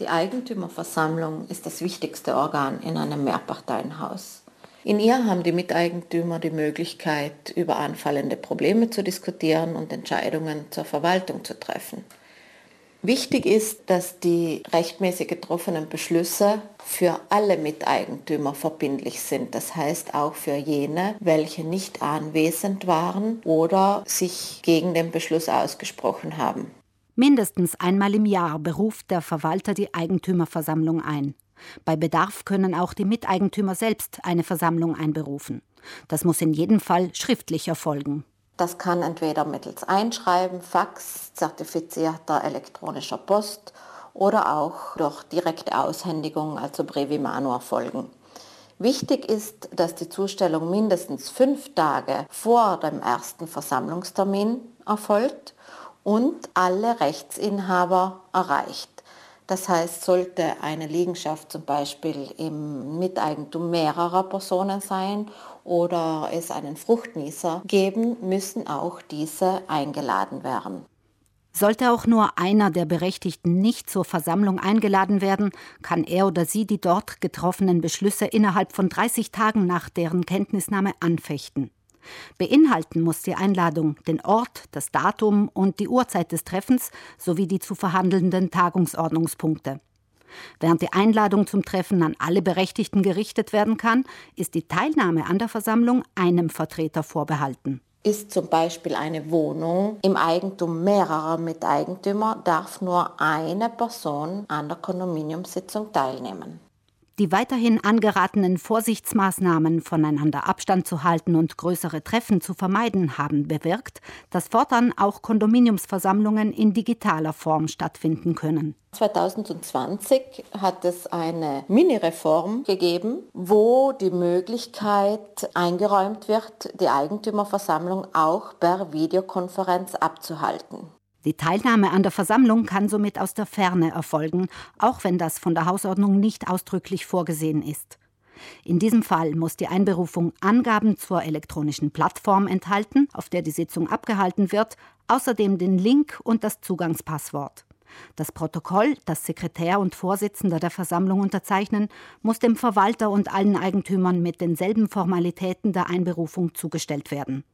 Die Eigentümerversammlung ist das wichtigste Organ in einem Mehrparteienhaus. In ihr haben die Miteigentümer die Möglichkeit, über anfallende Probleme zu diskutieren und Entscheidungen zur Verwaltung zu treffen. Wichtig ist, dass die rechtmäßig getroffenen Beschlüsse für alle Miteigentümer verbindlich sind. Das heißt auch für jene, welche nicht anwesend waren oder sich gegen den Beschluss ausgesprochen haben. Mindestens einmal im Jahr beruft der Verwalter die Eigentümerversammlung ein. Bei Bedarf können auch die Miteigentümer selbst eine Versammlung einberufen. Das muss in jedem Fall schriftlich erfolgen. Das kann entweder mittels Einschreiben, Fax, zertifizierter elektronischer Post oder auch durch direkte Aushändigung, also Brevimano, erfolgen. Wichtig ist, dass die Zustellung mindestens fünf Tage vor dem ersten Versammlungstermin erfolgt und alle Rechtsinhaber erreicht. Das heißt, sollte eine Liegenschaft zum Beispiel im Miteigentum mehrerer Personen sein oder es einen Fruchtnießer geben, müssen auch diese eingeladen werden. Sollte auch nur einer der Berechtigten nicht zur Versammlung eingeladen werden, kann er oder sie die dort getroffenen Beschlüsse innerhalb von 30 Tagen nach deren Kenntnisnahme anfechten. Beinhalten muss die Einladung den Ort, das Datum und die Uhrzeit des Treffens sowie die zu verhandelnden Tagungsordnungspunkte. Während die Einladung zum Treffen an alle Berechtigten gerichtet werden kann, ist die Teilnahme an der Versammlung einem Vertreter vorbehalten. Ist zum Beispiel eine Wohnung im Eigentum mehrerer Miteigentümer, darf nur eine Person an der Kondominiumssitzung teilnehmen. Die weiterhin angeratenen Vorsichtsmaßnahmen, voneinander Abstand zu halten und größere Treffen zu vermeiden, haben bewirkt, dass fortan auch Kondominiumsversammlungen in digitaler Form stattfinden können. 2020 hat es eine Mini-Reform gegeben, wo die Möglichkeit eingeräumt wird, die Eigentümerversammlung auch per Videokonferenz abzuhalten. Die Teilnahme an der Versammlung kann somit aus der Ferne erfolgen, auch wenn das von der Hausordnung nicht ausdrücklich vorgesehen ist. In diesem Fall muss die Einberufung Angaben zur elektronischen Plattform enthalten, auf der die Sitzung abgehalten wird, außerdem den Link und das Zugangspasswort. Das Protokoll, das Sekretär und Vorsitzender der Versammlung unterzeichnen, muss dem Verwalter und allen Eigentümern mit denselben Formalitäten der Einberufung zugestellt werden